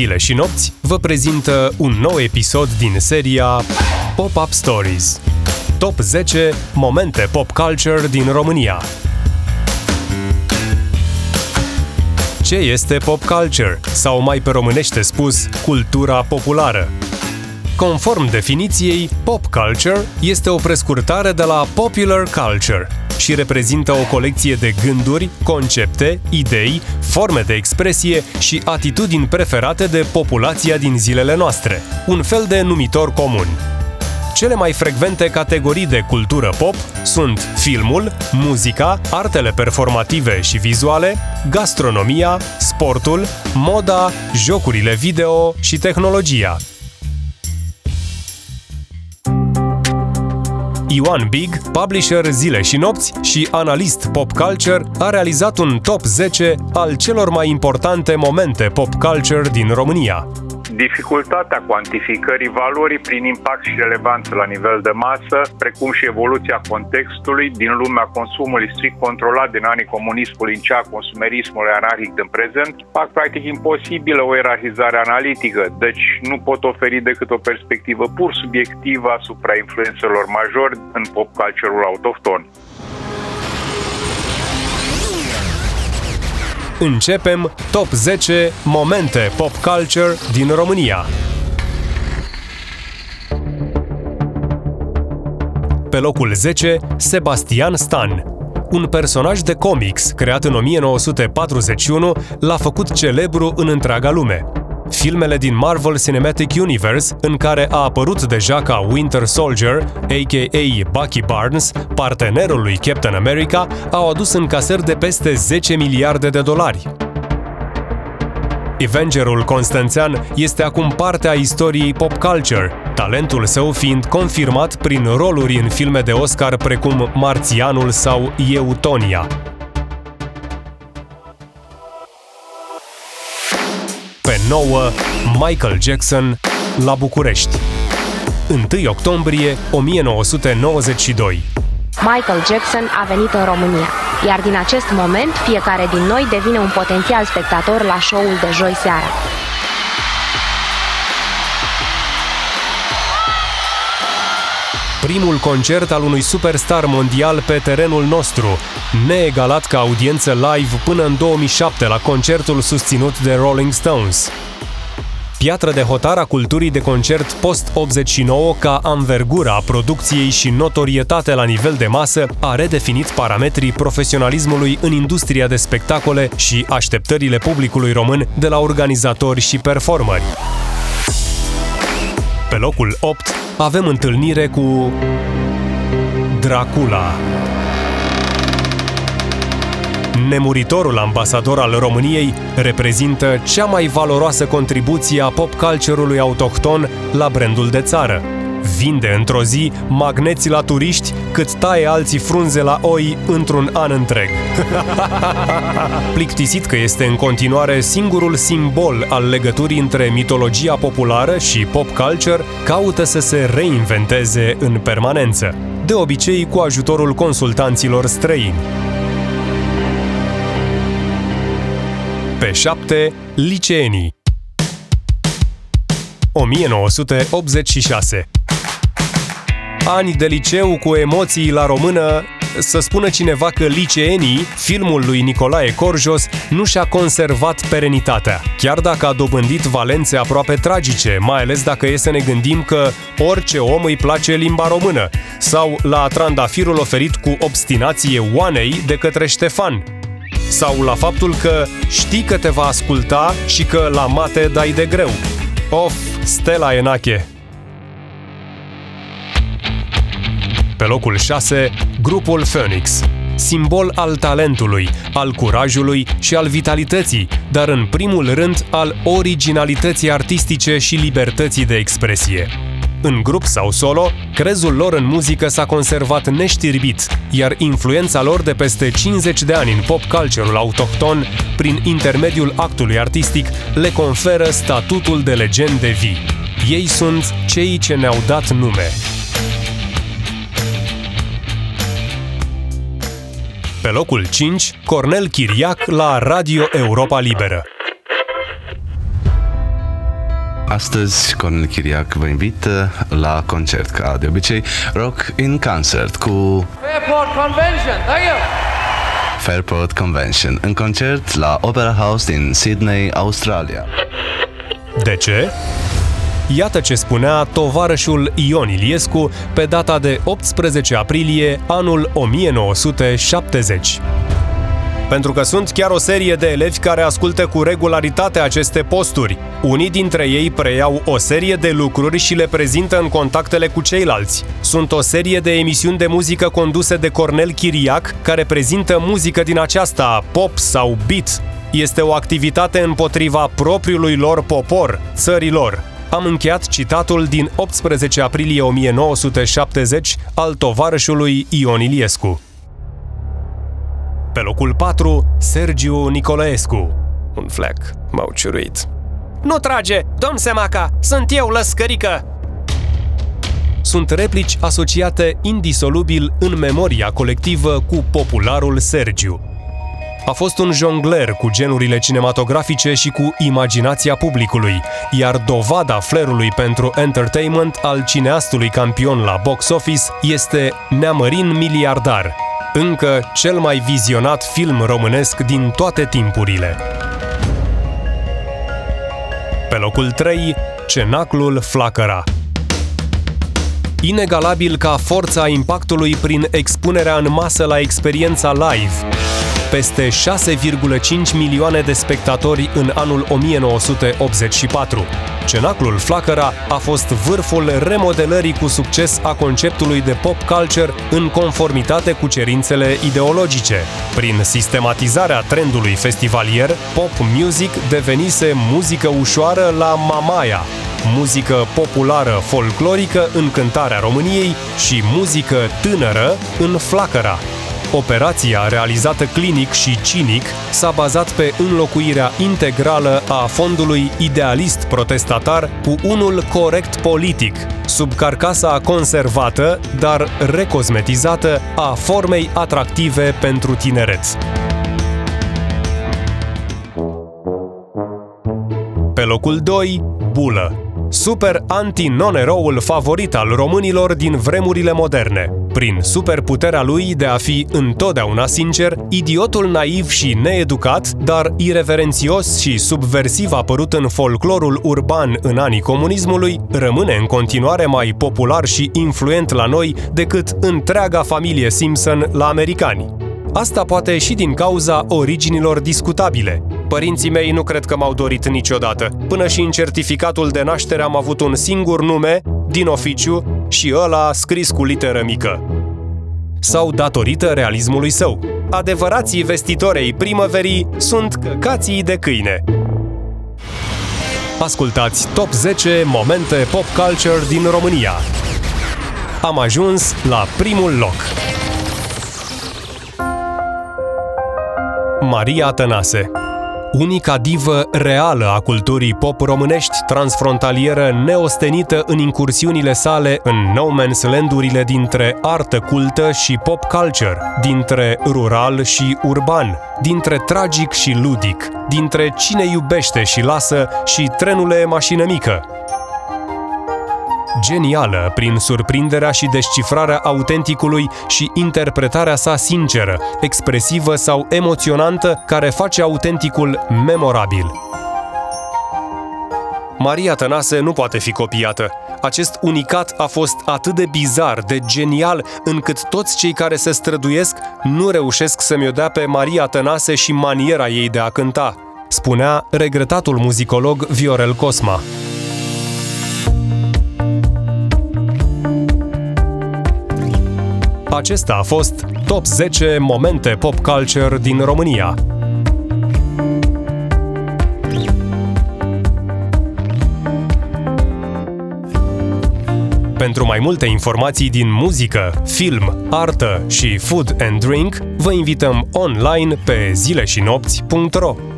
Zile și nopți vă prezintă un nou episod din seria Pop-Up Stories. Top 10 momente pop culture din România. Ce este pop culture? Sau mai pe românește spus, cultura populară? Conform definiției, pop culture este o prescurtare de la popular culture și reprezintă o colecție de gânduri, concepte, idei, forme de expresie și atitudini preferate de populația din zilele noastre. Un fel de numitor comun. Cele mai frecvente categorii de cultură pop sunt filmul, muzica, artele performative și vizuale, gastronomia, sportul, moda, jocurile video și tehnologia. Ioan Big, publisher Zile și Nopți și analist pop culture, a realizat un top 10 al celor mai importante momente pop culture din România dificultatea cuantificării valorii prin impact și relevanță la nivel de masă, precum și evoluția contextului din lumea consumului strict controlat din anii comunismului în cea consumerismului anarhic din prezent, fac practic imposibilă o ierarhizare analitică, deci nu pot oferi decât o perspectivă pur subiectivă asupra influențelor majori în pop culture-ul autohton. Începem Top 10 momente pop culture din România. Pe locul 10, Sebastian Stan. Un personaj de comics creat în 1941 l-a făcut celebru în întreaga lume filmele din Marvel Cinematic Universe, în care a apărut deja ca Winter Soldier, a.k.a. Bucky Barnes, partenerul lui Captain America, au adus în casări de peste 10 miliarde de dolari. Avengerul Constanțean este acum parte a istoriei pop culture, talentul său fiind confirmat prin roluri în filme de Oscar precum Marțianul sau Eutonia. Pe 9, Michael Jackson la București. 1 octombrie 1992. Michael Jackson a venit în România, iar din acest moment fiecare din noi devine un potențial spectator la show-ul de joi seara. Primul concert al unui superstar mondial pe terenul nostru, neegalat ca audiență live până în 2007 la concertul susținut de Rolling Stones. Piatră de hotar a culturii de concert post-89 ca anvergura a producției și notorietate la nivel de masă a redefinit parametrii profesionalismului în industria de spectacole și așteptările publicului român de la organizatori și performeri. Pe locul 8 avem întâlnire cu Dracula. Nemuritorul ambasador al României reprezintă cea mai valoroasă contribuție a pop culture-ului autohton la brandul de țară. Vinde într-o zi magneți la turiști cât taie alții frunze la oi într-un an întreg. Plictisit că este în continuare singurul simbol al legăturii între mitologia populară și pop culture, caută să se reinventeze în permanență, de obicei cu ajutorul consultanților străini. Pe 7, liceenii 1986 Ani de liceu cu emoții la română, să spună cineva că Liceenii, filmul lui Nicolae Corjos, nu și-a conservat perenitatea. Chiar dacă a dobândit valențe aproape tragice, mai ales dacă e să ne gândim că orice om îi place limba română, sau la trandafirul oferit cu obstinație Oanei de către Ștefan, sau la faptul că știi că te va asculta și că la mate dai de greu. Of, Stella Enache! Pe locul 6, grupul Phoenix, simbol al talentului, al curajului și al vitalității, dar în primul rând al originalității artistice și libertății de expresie. În grup sau solo, crezul lor în muzică s-a conservat neștirbit, iar influența lor de peste 50 de ani în pop culture-ul autohton, prin intermediul actului artistic, le conferă statutul de legende vii. Ei sunt cei ce ne-au dat nume, Pe locul 5, Cornel Chiriac la Radio Europa Liberă. Astăzi, Cornel Chiriac vă invită la concert, ca de obicei, Rock in Concert cu Fairport Convention. Thank you. Fairport Convention, în concert la Opera House din Sydney, Australia. De ce? Iată ce spunea tovarășul Ion Iliescu pe data de 18 aprilie anul 1970 pentru că sunt chiar o serie de elevi care ascultă cu regularitate aceste posturi. Unii dintre ei preiau o serie de lucruri și le prezintă în contactele cu ceilalți. Sunt o serie de emisiuni de muzică conduse de Cornel Chiriac, care prezintă muzică din aceasta, pop sau beat. Este o activitate împotriva propriului lor popor, țărilor. Am încheiat citatul din 18 aprilie 1970 al tovarășului Ion Iliescu. Pe locul 4, Sergiu Nicolaescu. Un fleck m-au ciuruit. Nu trage! Domn Semaca! Sunt eu, lăscărică! Sunt replici asociate indisolubil în memoria colectivă cu popularul Sergiu. A fost un jongler cu genurile cinematografice și cu imaginația publicului, iar dovada flerului pentru entertainment al cineastului campion la box office este Neamărin miliardar, încă cel mai vizionat film românesc din toate timpurile. Pe locul 3, Cenaclul Flacăra. Inegalabil ca forța impactului prin expunerea în masă la experiența live, peste 6,5 milioane de spectatori în anul 1984. Cenaclul Flacăra a fost vârful remodelării cu succes a conceptului de pop culture în conformitate cu cerințele ideologice. Prin sistematizarea trendului festivalier, pop music devenise muzică ușoară la mamaia, muzică populară folclorică în cântarea României și muzică tânără în flacăra. Operația, realizată clinic și cinic, s-a bazat pe înlocuirea integrală a fondului idealist protestatar cu unul corect politic, sub carcasa conservată, dar recosmetizată, a formei atractive pentru tineret. Pe locul 2, Bulă. Super anti-non-eroul favorit al românilor din vremurile moderne. Prin superputerea lui de a fi întotdeauna sincer, idiotul naiv și needucat, dar ireverențios și subversiv apărut în folclorul urban în anii comunismului, rămâne în continuare mai popular și influent la noi decât întreaga familie Simpson la americani. Asta poate și din cauza originilor discutabile. Părinții mei nu cred că m-au dorit niciodată. Până și în certificatul de naștere am avut un singur nume, din oficiu, și ăla scris cu literă mică. Sau datorită realismului său. Adevărații vestitorei primăverii sunt căcații de câine. Ascultați Top 10 momente pop culture din România. Am ajuns la primul loc. Maria Tănase unica divă reală a culturii pop românești, transfrontalieră, neostenită în incursiunile sale în no man's landurile dintre artă cultă și pop culture, dintre rural și urban, dintre tragic și ludic, dintre cine iubește și lasă și trenule mașină mică, genială prin surprinderea și descifrarea autenticului și interpretarea sa sinceră, expresivă sau emoționantă care face autenticul memorabil. Maria Tănase nu poate fi copiată. Acest unicat a fost atât de bizar, de genial, încât toți cei care se străduiesc nu reușesc să-mi dea pe Maria Tănase și maniera ei de a cânta, spunea regretatul muzicolog Viorel Cosma. Acesta a fost Top 10 momente pop culture din România. Pentru mai multe informații din muzică, film, artă și food and drink, vă invităm online pe zileșinopți.ro.